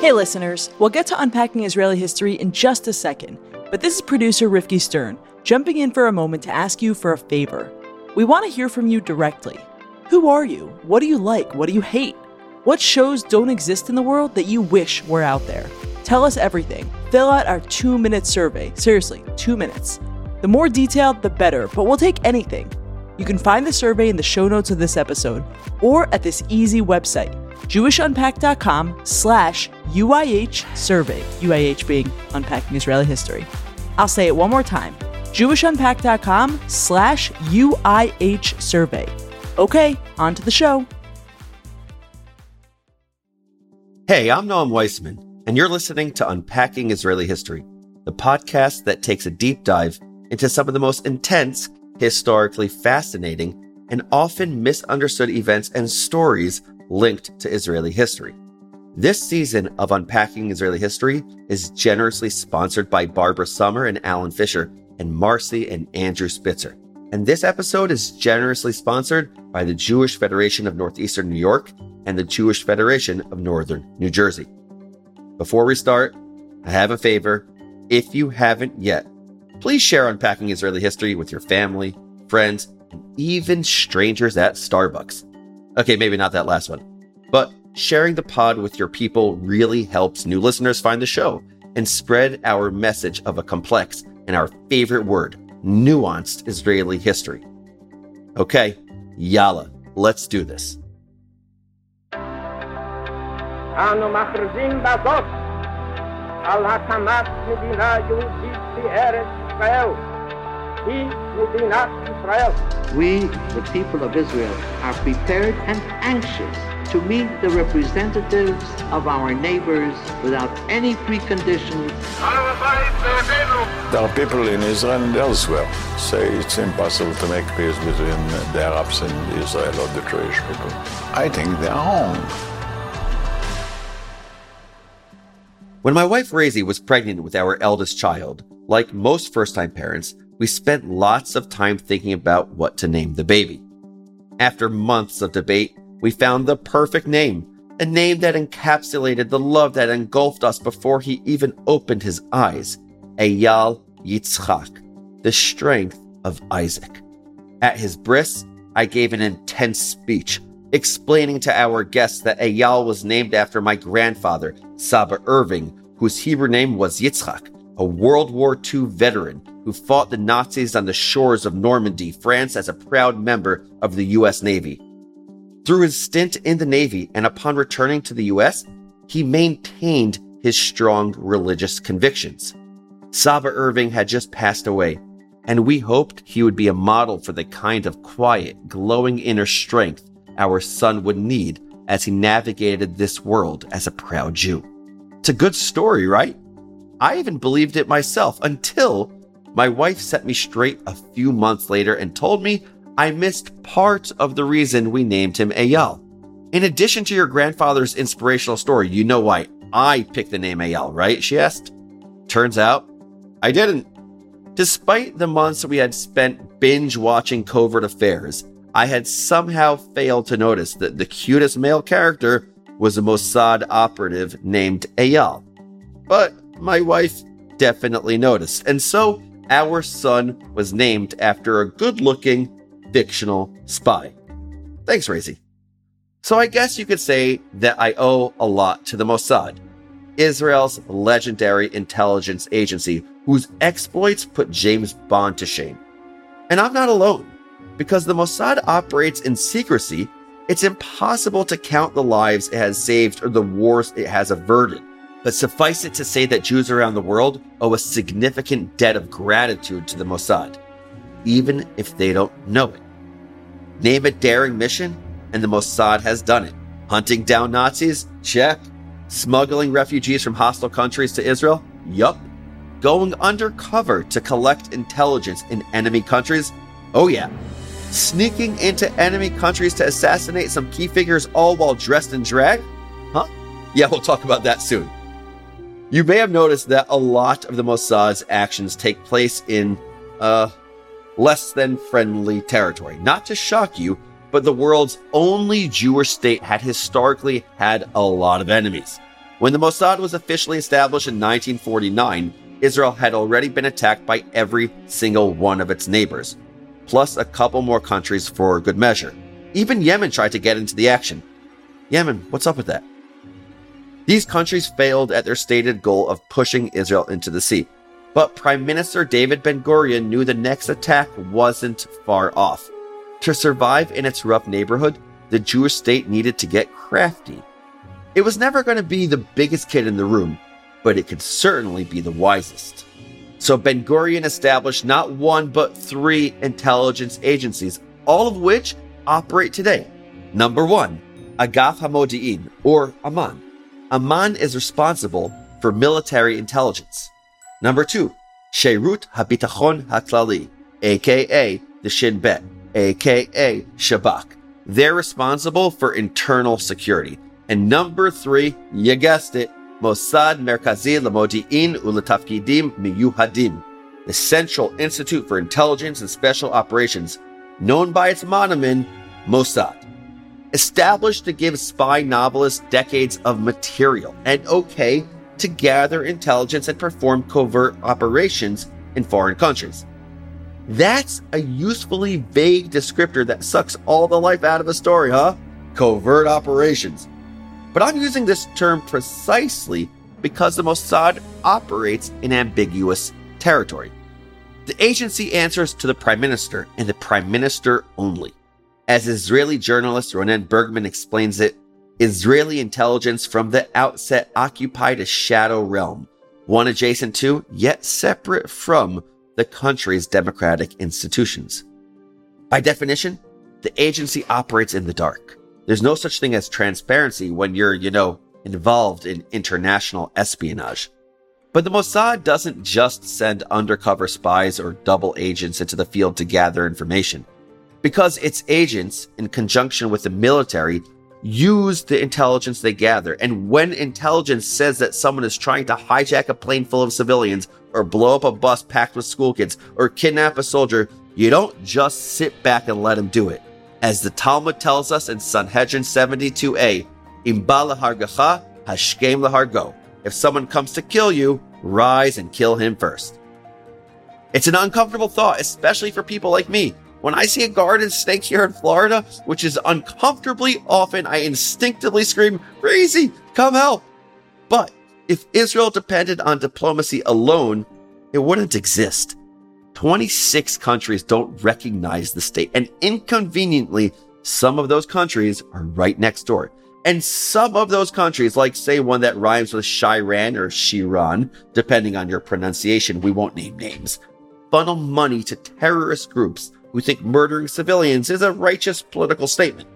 Hey, listeners, we'll get to unpacking Israeli history in just a second, but this is producer Rifki Stern jumping in for a moment to ask you for a favor. We want to hear from you directly. Who are you? What do you like? What do you hate? What shows don't exist in the world that you wish were out there? Tell us everything. Fill out our two minute survey. Seriously, two minutes. The more detailed, the better, but we'll take anything. You can find the survey in the show notes of this episode or at this easy website, jewishunpacked.com slash UIH survey, UIH being Unpacking Israeli History. I'll say it one more time, jewishunpacked.com slash UIH survey. Okay, on to the show. Hey, I'm Noam Weissman, and you're listening to Unpacking Israeli History, the podcast that takes a deep dive into some of the most intense, historically fascinating, and often misunderstood events and stories linked to Israeli history. This season of Unpacking Israeli History is generously sponsored by Barbara Summer and Alan Fisher and Marcy and Andrew Spitzer. And this episode is generously sponsored by the Jewish Federation of Northeastern New York and the Jewish Federation of Northern New Jersey. Before we start, I have a favor. If you haven't yet, please share Unpacking Israeli History with your family, friends, and even strangers at Starbucks. Okay, maybe not that last one, but sharing the pod with your people really helps new listeners find the show and spread our message of a complex and our favorite word, nuanced Israeli history. Okay, yalla, let's do this. אנו מכריזים בזאת על הקמת מדינה יהודית בארץ ישראל. He will be not Israel. We, the people of Israel, are prepared and anxious to meet the representatives of our neighbors without any preconditions. There are people in Israel and elsewhere say it's impossible to make peace between the Arabs and Israel or the Jewish people. I think they are wrong. When my wife Razi was pregnant with our eldest child, like most first time parents, we spent lots of time thinking about what to name the baby. After months of debate, we found the perfect name, a name that encapsulated the love that engulfed us before he even opened his eyes Eyal Yitzchak, the strength of Isaac. At his bris, I gave an intense speech explaining to our guests that Eyal was named after my grandfather, Saba Irving, whose Hebrew name was Yitzchak, a World War II veteran who fought the Nazis on the shores of Normandy, France, as a proud member of the U.S. Navy. Through his stint in the Navy and upon returning to the U.S., he maintained his strong religious convictions. Saba Irving had just passed away, and we hoped he would be a model for the kind of quiet, glowing inner strength our son would need as he navigated this world as a proud Jew. It's a good story, right? I even believed it myself until my wife set me straight a few months later and told me I missed part of the reason we named him Eyal. In addition to your grandfather's inspirational story, you know why I picked the name Eyal, right? She asked. Turns out I didn't. Despite the months we had spent binge watching covert affairs, I had somehow failed to notice that the cutest male character was a Mossad operative named Eyal. But my wife definitely noticed, and so our son was named after a good looking fictional spy. Thanks, Razy. So I guess you could say that I owe a lot to the Mossad, Israel's legendary intelligence agency whose exploits put James Bond to shame. And I'm not alone. Because the Mossad operates in secrecy, it's impossible to count the lives it has saved or the wars it has averted. But suffice it to say that Jews around the world owe a significant debt of gratitude to the Mossad, even if they don't know it. Name a daring mission, and the Mossad has done it. Hunting down Nazis? Check. Smuggling refugees from hostile countries to Israel? Yup. Going undercover to collect intelligence in enemy countries? Oh, yeah sneaking into enemy countries to assassinate some key figures all while dressed in drag? Huh? Yeah, we'll talk about that soon. You may have noticed that a lot of the Mossad's actions take place in, uh, less than friendly territory. Not to shock you, but the world's only Jewish state had historically had a lot of enemies. When the Mossad was officially established in 1949, Israel had already been attacked by every single one of its neighbors, plus a couple more countries for good measure. Even Yemen tried to get into the action. Yemen, what's up with that? These countries failed at their stated goal of pushing Israel into the sea. But Prime Minister David Ben Gurion knew the next attack wasn't far off. To survive in its rough neighborhood, the Jewish state needed to get crafty. It was never going to be the biggest kid in the room, but it could certainly be the wisest. So Ben Gurion established not one but three intelligence agencies, all of which operate today. Number one, Agaf Hamodi'in, or Aman. Aman is responsible for military intelligence. Number two, Sherut Habitachon Haklali, aka the Shin Bet, aka Shabak. They're responsible for internal security. And number three, you guessed it, Mossad Merkazi Lamodi'in Ulatafkidim Miyuhadim, the Central Institute for Intelligence and Special Operations, known by its mononym, Mossad. Established to give spy novelists decades of material and okay to gather intelligence and perform covert operations in foreign countries. That's a usefully vague descriptor that sucks all the life out of a story, huh? Covert operations. But I'm using this term precisely because the Mossad operates in ambiguous territory. The agency answers to the Prime Minister and the Prime Minister only. As Israeli journalist Ronen Bergman explains it, Israeli intelligence from the outset occupied a shadow realm, one adjacent to, yet separate from, the country's democratic institutions. By definition, the agency operates in the dark. There's no such thing as transparency when you're, you know, involved in international espionage. But the Mossad doesn't just send undercover spies or double agents into the field to gather information. Because its agents, in conjunction with the military, use the intelligence they gather. And when intelligence says that someone is trying to hijack a plane full of civilians, or blow up a bus packed with school kids, or kidnap a soldier, you don't just sit back and let them do it. As the Talmud tells us in Sanhedrin 72a, Imbala hargacha hashkem lahargo. If someone comes to kill you, rise and kill him first. It's an uncomfortable thought, especially for people like me. When I see a garden snake here in Florida, which is uncomfortably often, I instinctively scream, Crazy, come help! But if Israel depended on diplomacy alone, it wouldn't exist. 26 countries don't recognize the state, and inconveniently, some of those countries are right next door. And some of those countries, like say one that rhymes with Shiran or Shiran, depending on your pronunciation, we won't name names, funnel money to terrorist groups who think murdering civilians is a righteous political statement.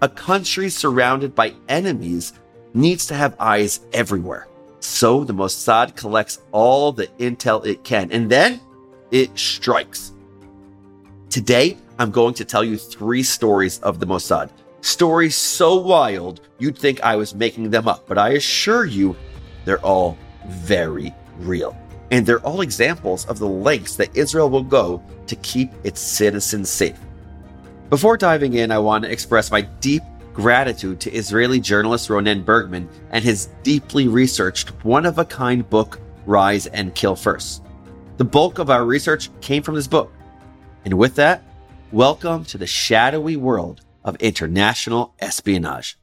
A country surrounded by enemies needs to have eyes everywhere. So the Mossad collects all the intel it can, and then it strikes. Today, I'm going to tell you three stories of the Mossad. Stories so wild, you'd think I was making them up, but I assure you, they're all very real. And they're all examples of the lengths that Israel will go to keep its citizens safe. Before diving in, I want to express my deep gratitude to Israeli journalist Ronen Bergman and his deeply researched, one of a kind book, Rise and Kill First. The bulk of our research came from this book. And with that, welcome to the shadowy world of international espionage.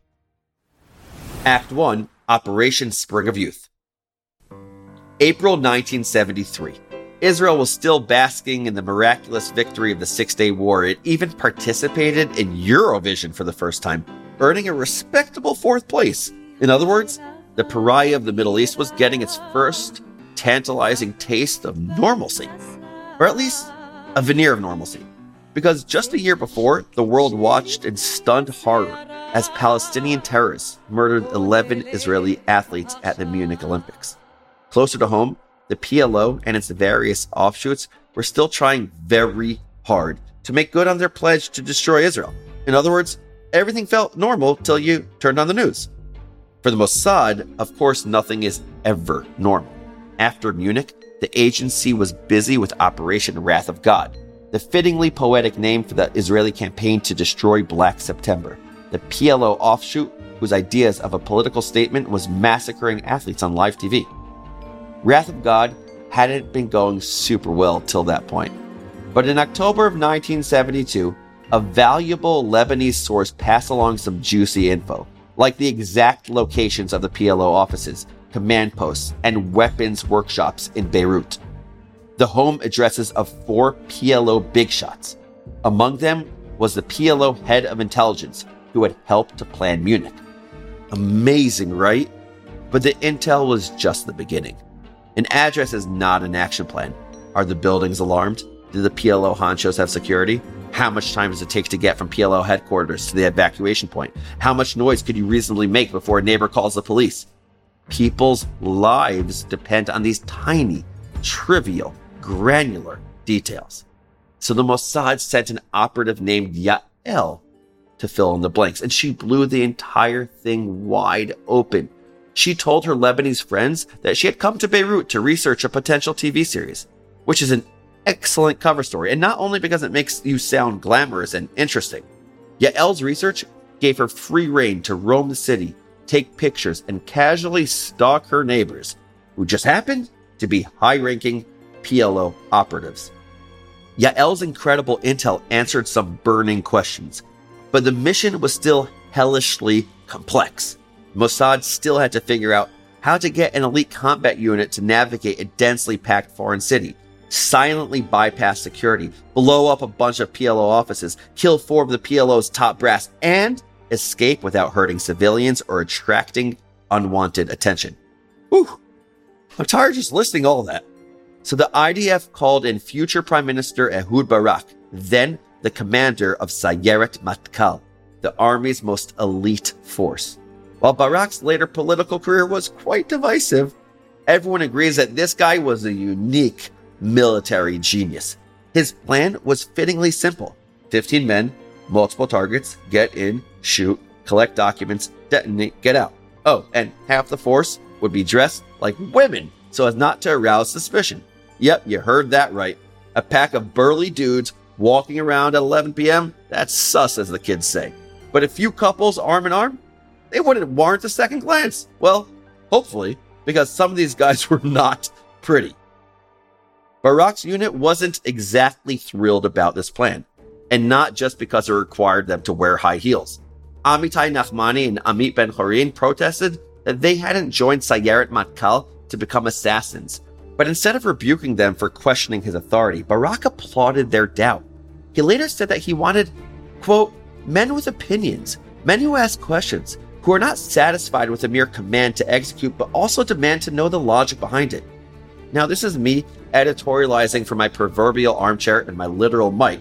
Act 1 Operation Spring of Youth. April 1973. Israel was still basking in the miraculous victory of the Six Day War. It even participated in Eurovision for the first time, earning a respectable fourth place. In other words, the pariah of the Middle East was getting its first tantalizing taste of normalcy, or at least a veneer of normalcy. Because just a year before, the world watched in stunned horror as Palestinian terrorists murdered 11 Israeli athletes at the Munich Olympics. Closer to home, the PLO and its various offshoots were still trying very hard to make good on their pledge to destroy Israel. In other words, everything felt normal till you turned on the news. For the Mossad, of course, nothing is ever normal. After Munich, the agency was busy with Operation Wrath of God, the fittingly poetic name for the Israeli campaign to destroy Black September. The PLO offshoot whose ideas of a political statement was massacring athletes on live TV. Wrath of God hadn't been going super well till that point. But in October of 1972, a valuable Lebanese source passed along some juicy info, like the exact locations of the PLO offices, command posts, and weapons workshops in Beirut. The home addresses of four PLO big shots. Among them was the PLO head of intelligence who had helped to plan Munich. Amazing, right? But the intel was just the beginning. An address is not an action plan. Are the buildings alarmed? Do the PLO honchos have security? How much time does it take to get from PLO headquarters to the evacuation point? How much noise could you reasonably make before a neighbor calls the police? People's lives depend on these tiny, trivial, granular details. So the Mossad sent an operative named Yael to fill in the blanks, and she blew the entire thing wide open. She told her Lebanese friends that she had come to Beirut to research a potential TV series, which is an excellent cover story, and not only because it makes you sound glamorous and interesting. Yael's research gave her free reign to roam the city, take pictures, and casually stalk her neighbors, who just happened to be high ranking PLO operatives. Yael's incredible intel answered some burning questions, but the mission was still hellishly complex. Mossad still had to figure out how to get an elite combat unit to navigate a densely packed foreign city, silently bypass security, blow up a bunch of PLO offices, kill four of the PLO's top brass, and escape without hurting civilians or attracting unwanted attention. Whew. I'm tired just listing all that. So the IDF called in future Prime Minister Ehud Barak, then the commander of Sayeret Matkal, the army's most elite force. While Barak's later political career was quite divisive, everyone agrees that this guy was a unique military genius. His plan was fittingly simple 15 men, multiple targets, get in, shoot, collect documents, detonate, get out. Oh, and half the force would be dressed like women so as not to arouse suspicion. Yep, you heard that right. A pack of burly dudes walking around at 11 p.m., that's sus, as the kids say. But a few couples arm in arm, they wouldn't warrant a second glance. Well, hopefully, because some of these guys were not pretty. Barak's unit wasn't exactly thrilled about this plan, and not just because it required them to wear high heels. Amitai Nachmani and Amit Ben Horin protested that they hadn't joined Sayeret Matkal to become assassins, but instead of rebuking them for questioning his authority, Barak applauded their doubt. He later said that he wanted, quote, men with opinions, men who ask questions, who are not satisfied with a mere command to execute, but also demand to know the logic behind it. Now, this is me editorializing from my proverbial armchair and my literal mic,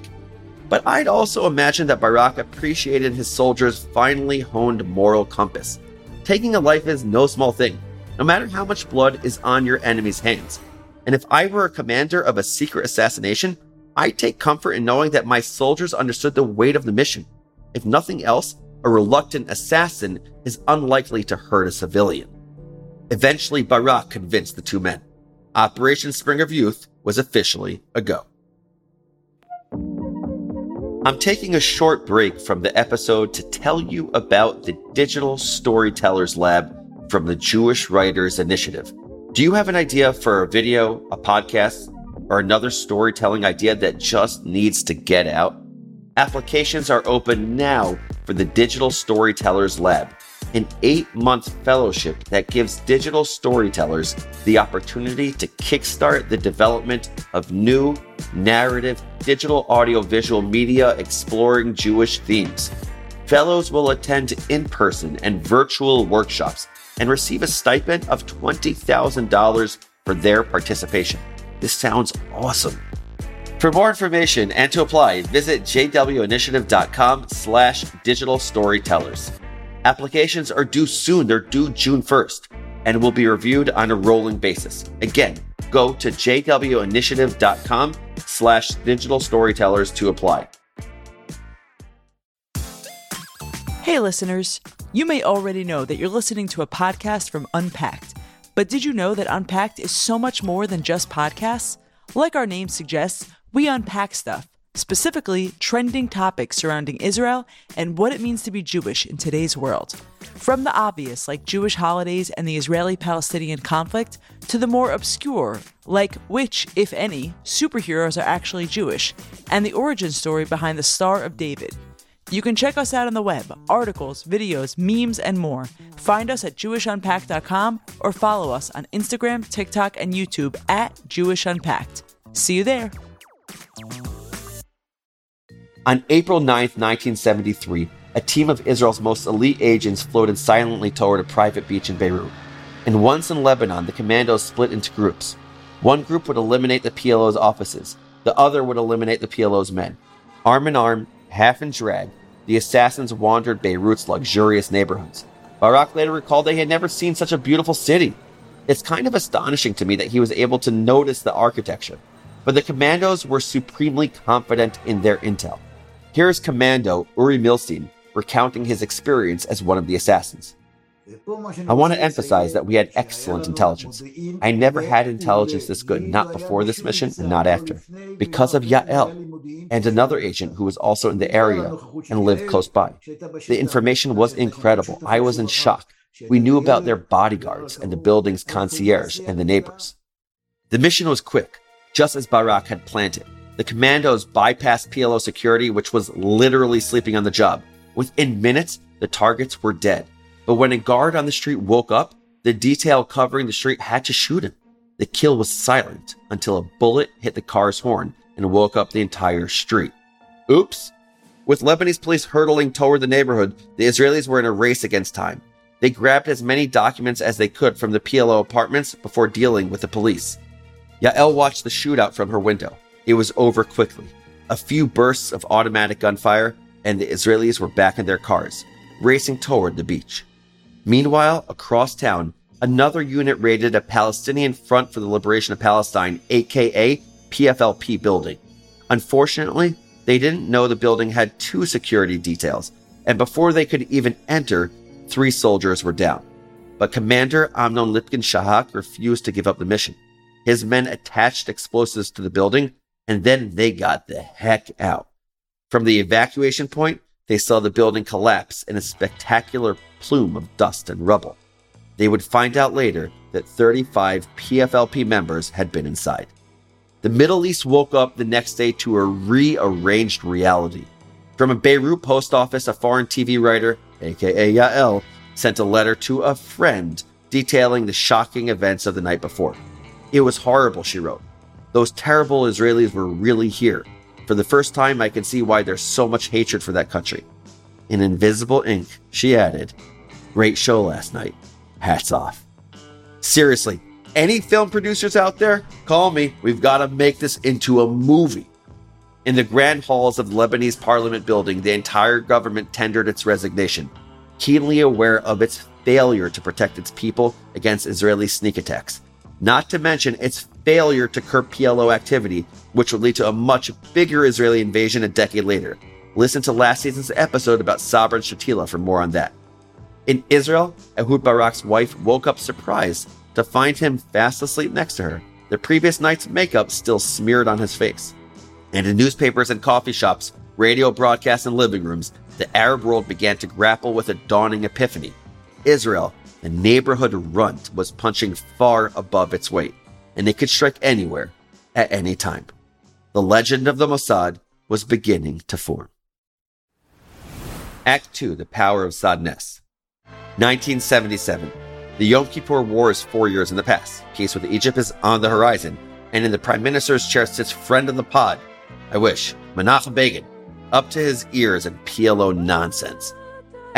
but I'd also imagine that Barak appreciated his soldiers' finely honed moral compass. Taking a life is no small thing, no matter how much blood is on your enemy's hands. And if I were a commander of a secret assassination, I'd take comfort in knowing that my soldiers understood the weight of the mission. If nothing else, a reluctant assassin is unlikely to hurt a civilian. Eventually, Barak convinced the two men. Operation Spring of Youth was officially a go. I'm taking a short break from the episode to tell you about the Digital Storytellers Lab from the Jewish Writers Initiative. Do you have an idea for a video, a podcast, or another storytelling idea that just needs to get out? Applications are open now for the Digital Storytellers Lab, an eight month fellowship that gives digital storytellers the opportunity to kickstart the development of new, narrative, digital audiovisual media exploring Jewish themes. Fellows will attend in person and virtual workshops and receive a stipend of $20,000 for their participation. This sounds awesome. For more information and to apply, visit jwinitiative.com slash digital storytellers. Applications are due soon. They're due June 1st and will be reviewed on a rolling basis. Again, go to jwinitiative.com slash digital storytellers to apply. Hey, listeners. You may already know that you're listening to a podcast from Unpacked, but did you know that Unpacked is so much more than just podcasts? Like our name suggests, we unpack stuff specifically trending topics surrounding Israel and what it means to be Jewish in today's world. From the obvious, like Jewish holidays and the Israeli Palestinian conflict, to the more obscure, like which, if any, superheroes are actually Jewish, and the origin story behind the Star of David. You can check us out on the web, articles, videos, memes, and more. Find us at JewishUnpacked.com or follow us on Instagram, TikTok, and YouTube at Jewish Unpacked. See you there. On April 9, 1973, a team of Israel's most elite agents floated silently toward a private beach in Beirut. And once in Lebanon, the commandos split into groups. One group would eliminate the PLO's offices, the other would eliminate the PLO's men. Arm in arm, half in drag, the assassins wandered Beirut's luxurious neighborhoods. Barak later recalled they had never seen such a beautiful city. It's kind of astonishing to me that he was able to notice the architecture, but the commandos were supremely confident in their intel. Here's Commando Uri Milstein recounting his experience as one of the assassins. I want to emphasize that we had excellent intelligence. I never had intelligence this good, not before this mission and not after, because of Yael and another agent who was also in the area and lived close by. The information was incredible. I was in shock. We knew about their bodyguards and the building's concierge and the neighbors. The mission was quick, just as Barak had planned it. The commandos bypassed PLO security, which was literally sleeping on the job. Within minutes, the targets were dead. But when a guard on the street woke up, the detail covering the street had to shoot him. The kill was silent until a bullet hit the car's horn and woke up the entire street. Oops. With Lebanese police hurtling toward the neighborhood, the Israelis were in a race against time. They grabbed as many documents as they could from the PLO apartments before dealing with the police. Yael watched the shootout from her window. It was over quickly. A few bursts of automatic gunfire, and the Israelis were back in their cars, racing toward the beach. Meanwhile, across town, another unit raided a Palestinian Front for the Liberation of Palestine, aka PFLP building. Unfortunately, they didn't know the building had two security details, and before they could even enter, three soldiers were down. But Commander Amnon Lipkin Shahak refused to give up the mission. His men attached explosives to the building, and then they got the heck out. From the evacuation point, they saw the building collapse in a spectacular plume of dust and rubble. They would find out later that 35 PFLP members had been inside. The Middle East woke up the next day to a rearranged reality. From a Beirut post office, a foreign TV writer, aka Yael, sent a letter to a friend detailing the shocking events of the night before. It was horrible, she wrote. Those terrible Israelis were really here. For the first time, I can see why there's so much hatred for that country. In invisible ink, she added, Great show last night. Hats off. Seriously, any film producers out there, call me. We've got to make this into a movie. In the grand halls of the Lebanese parliament building, the entire government tendered its resignation, keenly aware of its failure to protect its people against Israeli sneak attacks, not to mention its failure to curb PLO activity, which would lead to a much bigger Israeli invasion a decade later. Listen to last season's episode about Sabra and Shatila for more on that. In Israel, Ehud Barak's wife woke up surprised to find him fast asleep next to her, the previous night's makeup still smeared on his face. And in newspapers and coffee shops, radio broadcasts, and living rooms, the Arab world began to grapple with a dawning epiphany. Israel, the neighborhood runt, was punching far above its weight, and it could strike anywhere, at any time. The legend of the Mossad was beginning to form. Act 2 The Power of Sadness. 1977. The Yom Kippur War is four years in the past. Peace with Egypt is on the horizon, and in the Prime Minister's chair sits friend of the pod. I wish, Menachem Begin, up to his ears in PLO nonsense.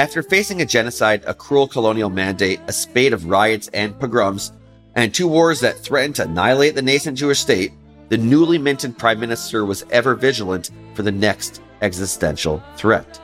After facing a genocide, a cruel colonial mandate, a spate of riots and pogroms, and two wars that threatened to annihilate the nascent Jewish state, the newly minted prime minister was ever vigilant for the next existential threat.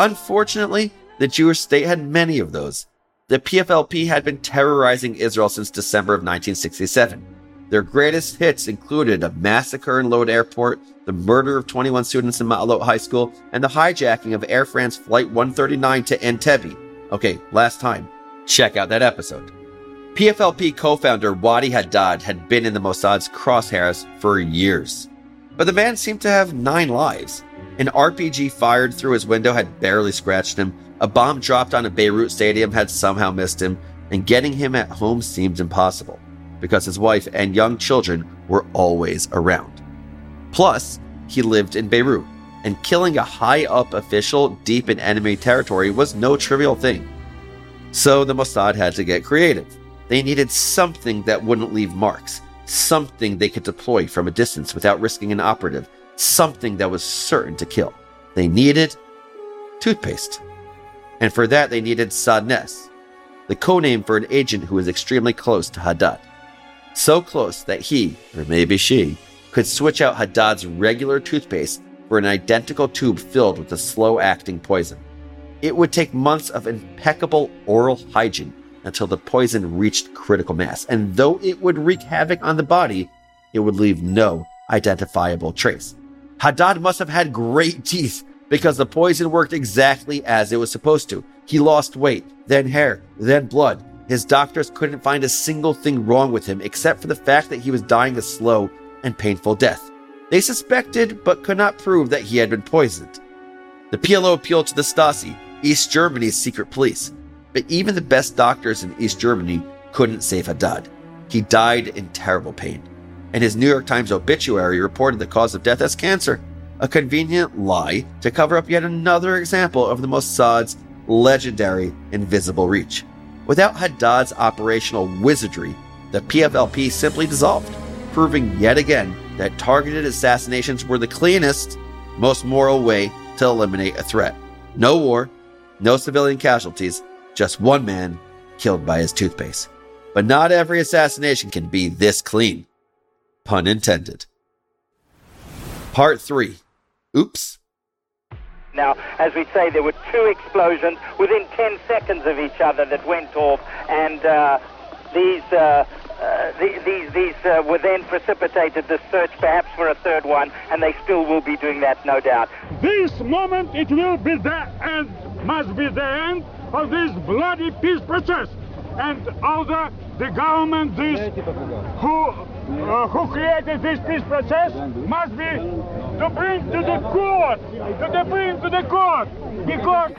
Unfortunately, the Jewish state had many of those. The PFLP had been terrorizing Israel since December of 1967. Their greatest hits included a massacre in Lod Airport, the murder of 21 students in Ma'alot High School, and the hijacking of Air France Flight 139 to Entebbe. Okay, last time. Check out that episode. PFLP co founder Wadi Haddad had been in the Mossad's crosshairs for years. But the man seemed to have nine lives. An RPG fired through his window had barely scratched him, a bomb dropped on a Beirut stadium had somehow missed him, and getting him at home seemed impossible because his wife and young children were always around. Plus, he lived in Beirut, and killing a high up official deep in enemy territory was no trivial thing. So the Mossad had to get creative. They needed something that wouldn't leave marks, something they could deploy from a distance without risking an operative, something that was certain to kill. They needed toothpaste. And for that, they needed Sadness, the codename for an agent who was extremely close to Haddad. So close that he, or maybe she, could switch out Haddad's regular toothpaste for an identical tube filled with a slow acting poison. It would take months of impeccable oral hygiene until the poison reached critical mass, and though it would wreak havoc on the body, it would leave no identifiable trace. Haddad must have had great teeth because the poison worked exactly as it was supposed to. He lost weight, then hair, then blood. His doctors couldn't find a single thing wrong with him except for the fact that he was dying a slow and painful death. They suspected but could not prove that he had been poisoned. The PLO appealed to the Stasi, East Germany's secret police, but even the best doctors in East Germany couldn't save Haddad. He died in terrible pain, and his New York Times obituary reported the cause of death as cancer, a convenient lie to cover up yet another example of the Mossad's legendary invisible reach. Without Haddad's operational wizardry, the PFLP simply dissolved, proving yet again that targeted assassinations were the cleanest, most moral way to eliminate a threat. No war, no civilian casualties, just one man killed by his toothpaste. But not every assassination can be this clean. Pun intended. Part 3 Oops. Now, as we say, there were two explosions within 10 seconds of each other that went off, and uh, these uh, uh, these these uh, were then precipitated the search perhaps for a third one, and they still will be doing that, no doubt. This moment, it will be the end, must be the end of this bloody peace process, and all the the government, this who uh, who created this peace process, must be to bring to the court, to bring to the court, because.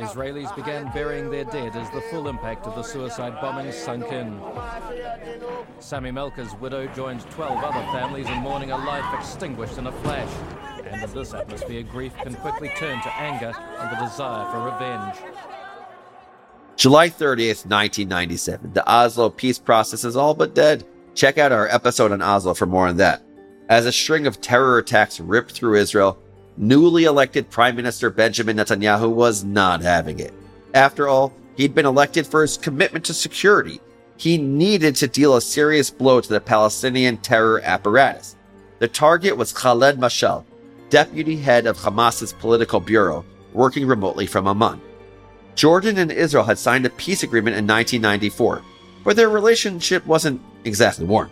Israelis began burying their dead as the full impact of the suicide bombings sunk in. Sami Melka's widow joined 12 other families in mourning a life extinguished in a flash. And in this atmosphere, grief can quickly turn to anger and the desire for revenge. July 30th, 1997. The Oslo peace process is all but dead. Check out our episode on Oslo for more on that. As a string of terror attacks ripped through Israel, newly elected Prime Minister Benjamin Netanyahu was not having it. After all, he'd been elected for his commitment to security. He needed to deal a serious blow to the Palestinian terror apparatus. The target was Khaled Mashal, deputy head of Hamas's political bureau, working remotely from Amman. Jordan and Israel had signed a peace agreement in 1994, but their relationship wasn't exactly warm.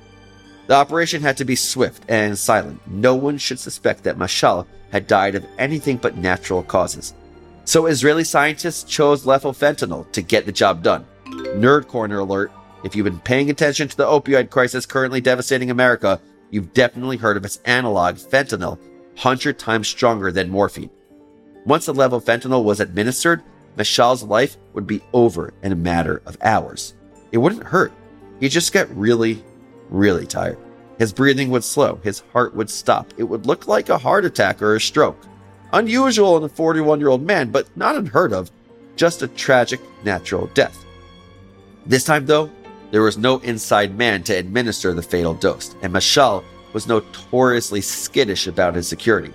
The operation had to be swift and silent. No one should suspect that Mashal had died of anything but natural causes. So Israeli scientists chose levofentanyl to get the job done. Nerd corner alert. If you've been paying attention to the opioid crisis currently devastating America, you've definitely heard of its analog, fentanyl, 100 times stronger than morphine. Once the levofentanyl was administered, Mashal's life would be over in a matter of hours. It wouldn't hurt. He'd just get really, really tired. His breathing would slow, his heart would stop. It would look like a heart attack or a stroke. Unusual in a 41 year old man, but not unheard of. Just a tragic natural death. This time, though, there was no inside man to administer the fatal dose, and Mashal was notoriously skittish about his security.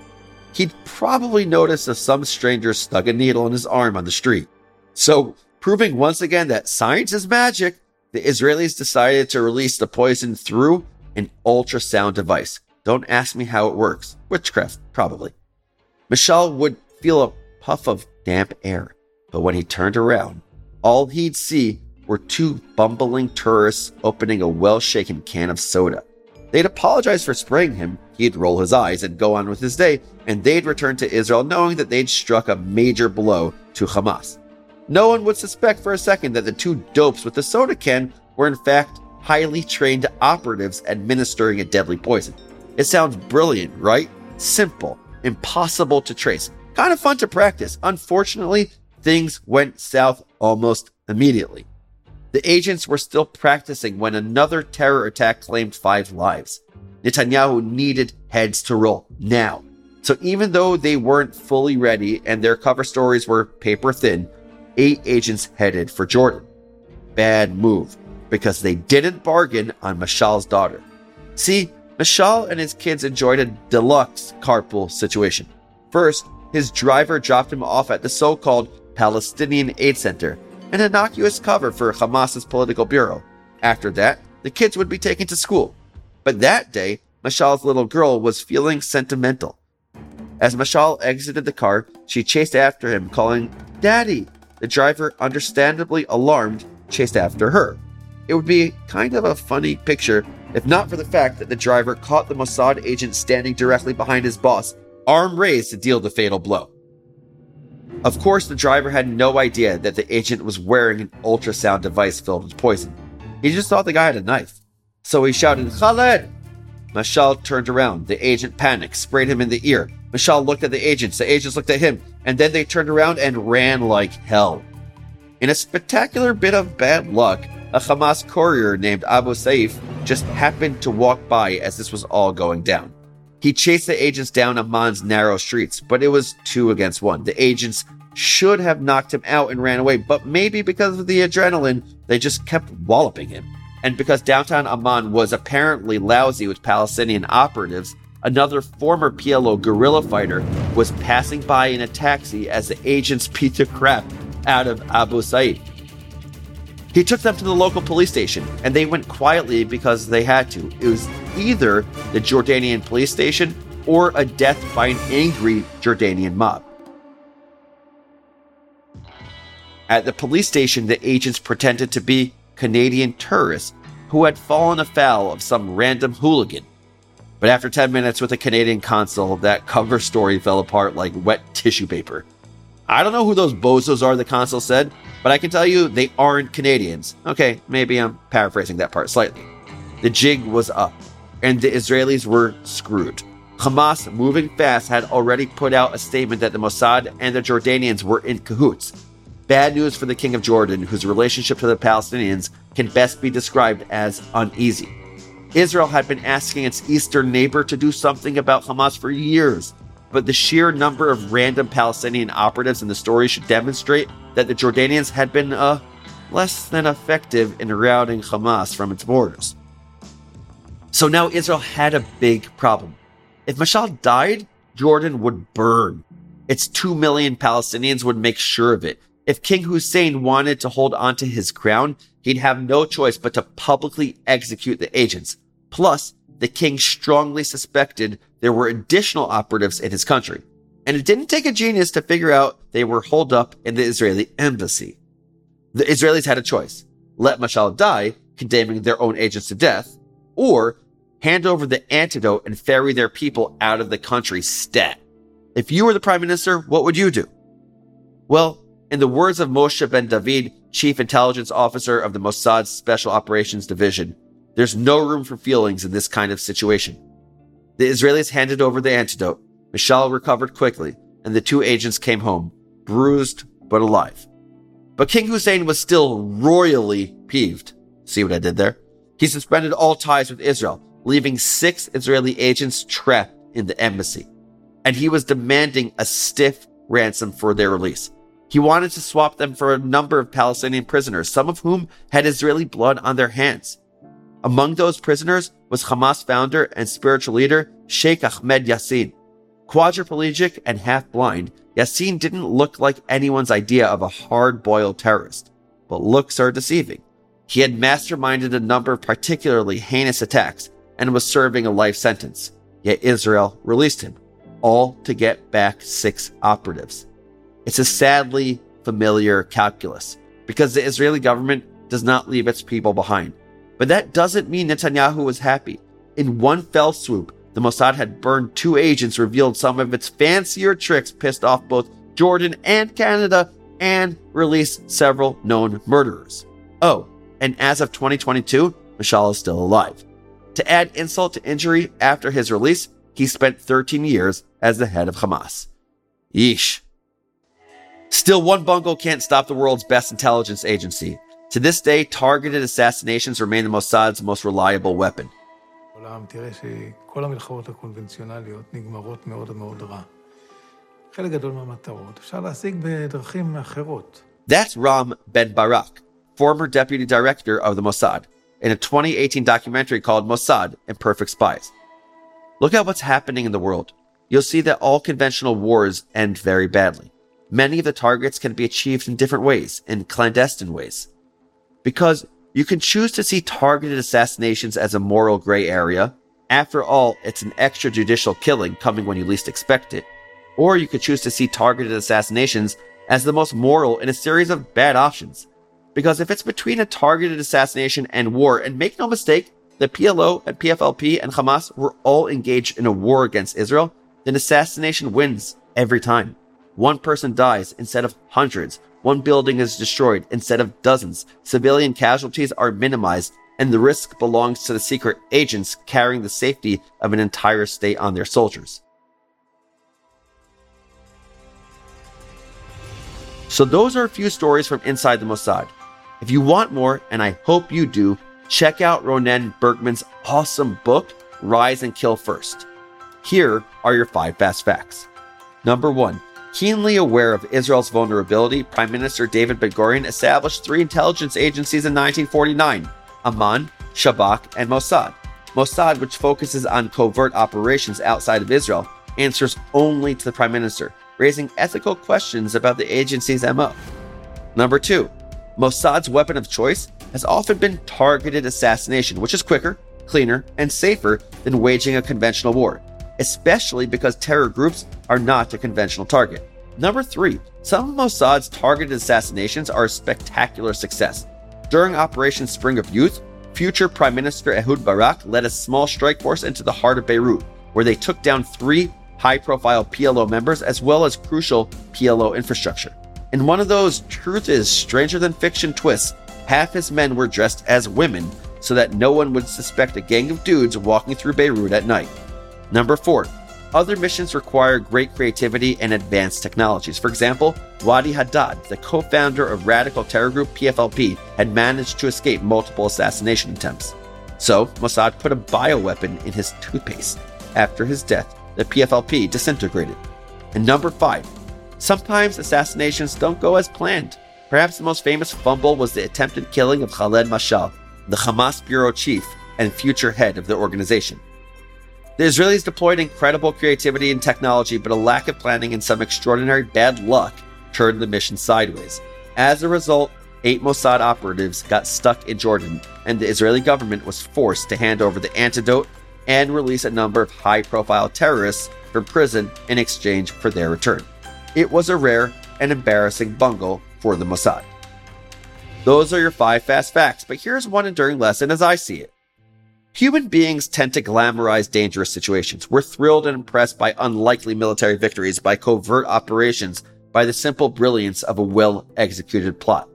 He'd probably noticed if some stranger stuck a needle in his arm on the street. So, proving once again that science is magic, the Israelis decided to release the poison through an ultrasound device. Don't ask me how it works. Witchcraft, probably. Mashal would feel a puff of damp air, but when he turned around, all he'd see were two bumbling tourists opening a well shaken can of soda. They'd apologize for spraying him, he'd roll his eyes and go on with his day, and they'd return to Israel knowing that they'd struck a major blow to Hamas. No one would suspect for a second that the two dopes with the soda can were in fact highly trained operatives administering a deadly poison. It sounds brilliant, right? Simple, impossible to trace, kind of fun to practice. Unfortunately, things went south almost immediately. The agents were still practicing when another terror attack claimed five lives. Netanyahu needed heads to roll now. So even though they weren't fully ready and their cover stories were paper thin, eight agents headed for Jordan. Bad move, because they didn't bargain on Mashal's daughter. See, Mashal and his kids enjoyed a deluxe carpool situation. First, his driver dropped him off at the so called Palestinian Aid Center, an innocuous cover for Hamas's political bureau. After that, the kids would be taken to school. But that day, Mashal's little girl was feeling sentimental. As Mashal exited the car, she chased after him, calling, Daddy! The driver, understandably alarmed, chased after her. It would be kind of a funny picture if not for the fact that the driver caught the Mossad agent standing directly behind his boss, arm raised to deal the fatal blow. Of course, the driver had no idea that the agent was wearing an ultrasound device filled with poison. He just thought the guy had a knife. So he shouted, Khaled! Mashal turned around. The agent panicked, sprayed him in the ear. Mashal looked at the agents. The agents looked at him. And then they turned around and ran like hell. In a spectacular bit of bad luck, a Hamas courier named Abu Saif just happened to walk by as this was all going down. He chased the agents down Amman's narrow streets, but it was two against one. The agents should have knocked him out and ran away, but maybe because of the adrenaline, they just kept walloping him. And because downtown Amman was apparently lousy with Palestinian operatives, another former PLO guerrilla fighter was passing by in a taxi as the agents beat the crap out of Abu Saif. He took them to the local police station, and they went quietly because they had to. It was either the Jordanian police station or a death by an angry Jordanian mob. At the police station, the agents pretended to be Canadian tourists who had fallen afoul of some random hooligan. But after 10 minutes with the Canadian consul, that cover story fell apart like wet tissue paper. I don't know who those bozos are, the consul said, but I can tell you they aren't Canadians. Okay, maybe I'm paraphrasing that part slightly. The jig was up, and the Israelis were screwed. Hamas, moving fast, had already put out a statement that the Mossad and the Jordanians were in cahoots. Bad news for the King of Jordan, whose relationship to the Palestinians can best be described as uneasy. Israel had been asking its eastern neighbor to do something about Hamas for years, but the sheer number of random Palestinian operatives in the story should demonstrate that the Jordanians had been uh, less than effective in routing Hamas from its borders. So now Israel had a big problem. If Mashal died, Jordan would burn. Its two million Palestinians would make sure of it. If King Hussein wanted to hold onto his crown, he'd have no choice but to publicly execute the agents. Plus, the king strongly suspected there were additional operatives in his country. And it didn't take a genius to figure out they were holed up in the Israeli embassy. The Israelis had a choice. Let Mashal die, condemning their own agents to death, or hand over the antidote and ferry their people out of the country stat. If you were the prime minister, what would you do? Well, in the words of Moshe Ben David, chief intelligence officer of the Mossad's Special Operations Division, there's no room for feelings in this kind of situation. The Israelis handed over the antidote. Mashal recovered quickly, and the two agents came home, bruised but alive. But King Hussein was still royally peeved. See what I did there? He suspended all ties with Israel, leaving six Israeli agents trapped in the embassy. And he was demanding a stiff ransom for their release. He wanted to swap them for a number of Palestinian prisoners, some of whom had Israeli blood on their hands. Among those prisoners was Hamas founder and spiritual leader Sheikh Ahmed Yassin. Quadriplegic and half blind, Yassin didn't look like anyone's idea of a hard boiled terrorist, but looks are deceiving. He had masterminded a number of particularly heinous attacks and was serving a life sentence, yet Israel released him, all to get back six operatives. It's a sadly familiar calculus because the Israeli government does not leave its people behind. But that doesn't mean Netanyahu was happy. In one fell swoop, the Mossad had burned two agents, revealed some of its fancier tricks, pissed off both Jordan and Canada, and released several known murderers. Oh, and as of 2022, Mashal is still alive. To add insult to injury, after his release, he spent 13 years as the head of Hamas. Yeesh. Still, one bungle can't stop the world's best intelligence agency. To this day, targeted assassinations remain the Mossad's most reliable weapon. That's Ram Ben Barak, former deputy director of the Mossad, in a 2018 documentary called Mossad Imperfect Spies. Look at what's happening in the world. You'll see that all conventional wars end very badly. Many of the targets can be achieved in different ways, in clandestine ways. Because you can choose to see targeted assassinations as a moral gray area. After all, it's an extrajudicial killing coming when you least expect it. Or you could choose to see targeted assassinations as the most moral in a series of bad options. Because if it's between a targeted assassination and war, and make no mistake, the PLO and PFLP and Hamas were all engaged in a war against Israel, then assassination wins every time. One person dies instead of hundreds. One building is destroyed instead of dozens. Civilian casualties are minimized, and the risk belongs to the secret agents carrying the safety of an entire state on their soldiers. So, those are a few stories from inside the Mossad. If you want more, and I hope you do, check out Ronen Bergman's awesome book, Rise and Kill First. Here are your five fast facts. Number one, keenly aware of Israel's vulnerability, Prime Minister David Ben Gurion established three intelligence agencies in 1949 Aman, Shabak, and Mossad. Mossad, which focuses on covert operations outside of Israel, answers only to the Prime Minister, raising ethical questions about the agency's MO. Number two, Mossad's weapon of choice has often been targeted assassination, which is quicker, cleaner, and safer than waging a conventional war, especially because terror groups are not a conventional target. Number three, some of Mossad's targeted assassinations are a spectacular success. During Operation Spring of Youth, future Prime Minister Ehud Barak led a small strike force into the heart of Beirut, where they took down three high profile PLO members as well as crucial PLO infrastructure. In one of those truth is stranger than fiction twists, half his men were dressed as women so that no one would suspect a gang of dudes walking through Beirut at night. Number four, other missions require great creativity and advanced technologies. For example, Wadi Haddad, the co founder of radical terror group PFLP, had managed to escape multiple assassination attempts. So, Mossad put a bioweapon in his toothpaste. After his death, the PFLP disintegrated. And number five, sometimes assassinations don't go as planned. Perhaps the most famous fumble was the attempted killing of Khaled Mashal, the Hamas bureau chief and future head of the organization. The Israelis deployed incredible creativity and technology, but a lack of planning and some extraordinary bad luck turned the mission sideways. As a result, eight Mossad operatives got stuck in Jordan, and the Israeli government was forced to hand over the antidote and release a number of high profile terrorists from prison in exchange for their return. It was a rare and embarrassing bungle for the Mossad. Those are your five fast facts, but here's one enduring lesson as I see it. Human beings tend to glamorize dangerous situations. We're thrilled and impressed by unlikely military victories, by covert operations, by the simple brilliance of a well executed plot.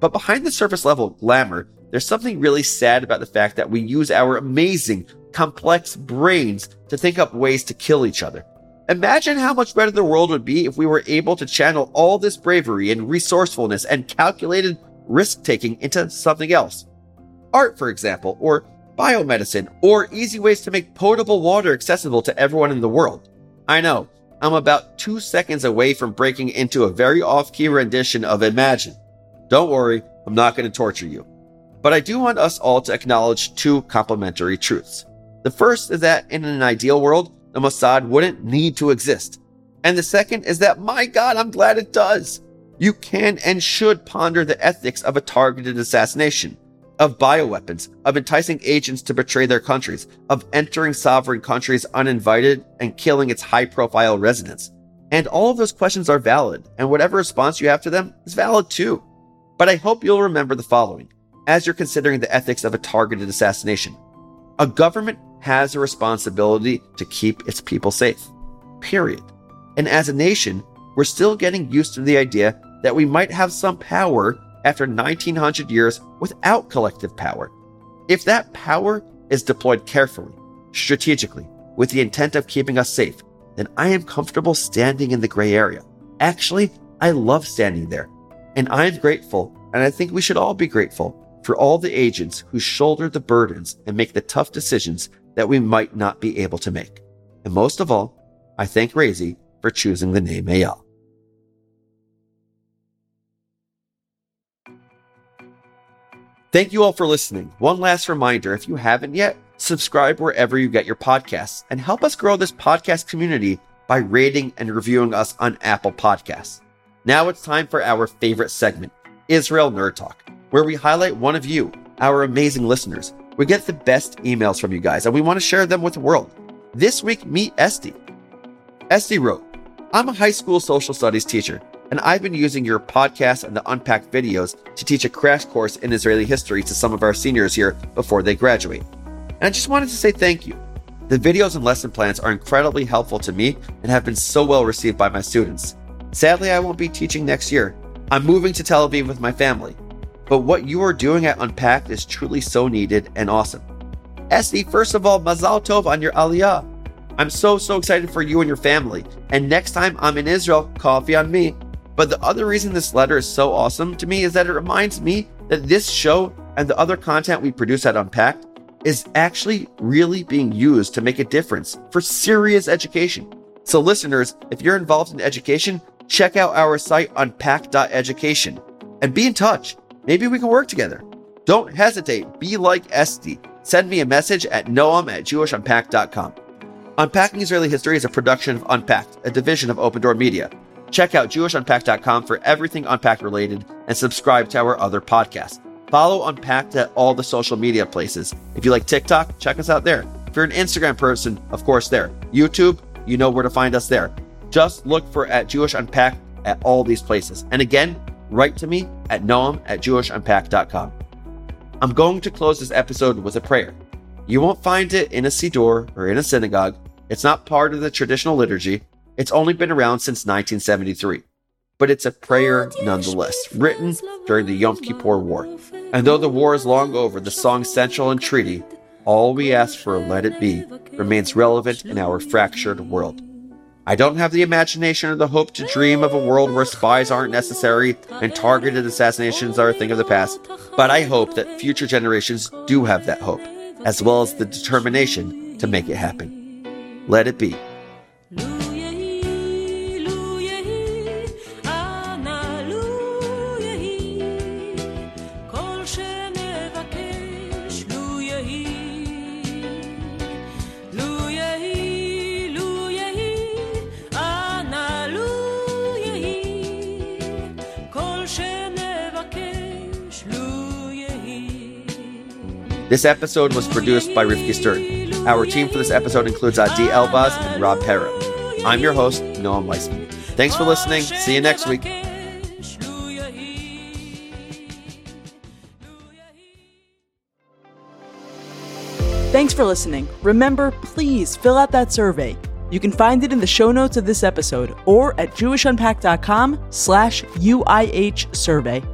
But behind the surface level glamour, there's something really sad about the fact that we use our amazing, complex brains to think up ways to kill each other. Imagine how much better the world would be if we were able to channel all this bravery and resourcefulness and calculated risk taking into something else. Art, for example, or biomedicine, or easy ways to make potable water accessible to everyone in the world. I know, I'm about two seconds away from breaking into a very off key rendition of Imagine. Don't worry, I'm not going to torture you. But I do want us all to acknowledge two complementary truths. The first is that in an ideal world, the Mossad wouldn't need to exist. And the second is that, my God, I'm glad it does. You can and should ponder the ethics of a targeted assassination of bioweapons, of enticing agents to betray their countries, of entering sovereign countries uninvited and killing its high profile residents. And all of those questions are valid, and whatever response you have to them is valid too. But I hope you'll remember the following as you're considering the ethics of a targeted assassination. A government has a responsibility to keep its people safe. Period. And as a nation, we're still getting used to the idea that we might have some power after 1900 years without collective power. If that power is deployed carefully, strategically, with the intent of keeping us safe, then I am comfortable standing in the gray area. Actually, I love standing there. And I am grateful, and I think we should all be grateful for all the agents who shoulder the burdens and make the tough decisions that we might not be able to make. And most of all, I thank Razy for choosing the name Eyal. Thank you all for listening. One last reminder if you haven't yet, subscribe wherever you get your podcasts and help us grow this podcast community by rating and reviewing us on Apple Podcasts. Now it's time for our favorite segment, Israel Nerd Talk, where we highlight one of you, our amazing listeners. We get the best emails from you guys and we want to share them with the world. This week, meet Esty. Esty wrote, I'm a high school social studies teacher and I've been using your podcast and the Unpacked videos to teach a crash course in Israeli history to some of our seniors here before they graduate. And I just wanted to say thank you. The videos and lesson plans are incredibly helpful to me and have been so well received by my students. Sadly, I won't be teaching next year. I'm moving to Tel Aviv with my family. But what you are doing at Unpacked is truly so needed and awesome. Esty, first of all, Mazal Tov on your Aliyah. I'm so, so excited for you and your family. And next time I'm in Israel, coffee on me. But the other reason this letter is so awesome to me is that it reminds me that this show and the other content we produce at Unpacked is actually really being used to make a difference for serious education. So, listeners, if you're involved in education, check out our site unpack.education and be in touch. Maybe we can work together. Don't hesitate. Be like Esty. Send me a message at noam at jewishunpacked.com. Unpacking Israeli History is a production of Unpacked, a division of Open Door Media. Check out JewishUnpacked.com for everything Unpacked related and subscribe to our other podcasts. Follow Unpacked at all the social media places. If you like TikTok, check us out there. If you're an Instagram person, of course, there. YouTube, you know where to find us there. Just look for at Jewish Unpacked at all these places. And again, write to me at noam at jewishunpacked.com. I'm going to close this episode with a prayer. You won't find it in a siddur or in a synagogue. It's not part of the traditional liturgy. It's only been around since 1973, but it's a prayer nonetheless, written during the Yom Kippur War. And though the war is long over, the song's Central Entreaty, All We Ask for Let It Be, remains relevant in our fractured world. I don't have the imagination or the hope to dream of a world where spies aren't necessary and targeted assassinations are a thing of the past, but I hope that future generations do have that hope, as well as the determination to make it happen. Let it be. This episode was produced by Rifki Stern. Our team for this episode includes Adi Elbaz and Rob Perra. I'm your host, Noam Weissman. Thanks for listening. See you next week. Thanks for listening. Remember, please fill out that survey. You can find it in the show notes of this episode or at jewishunpack.com slash UIH survey.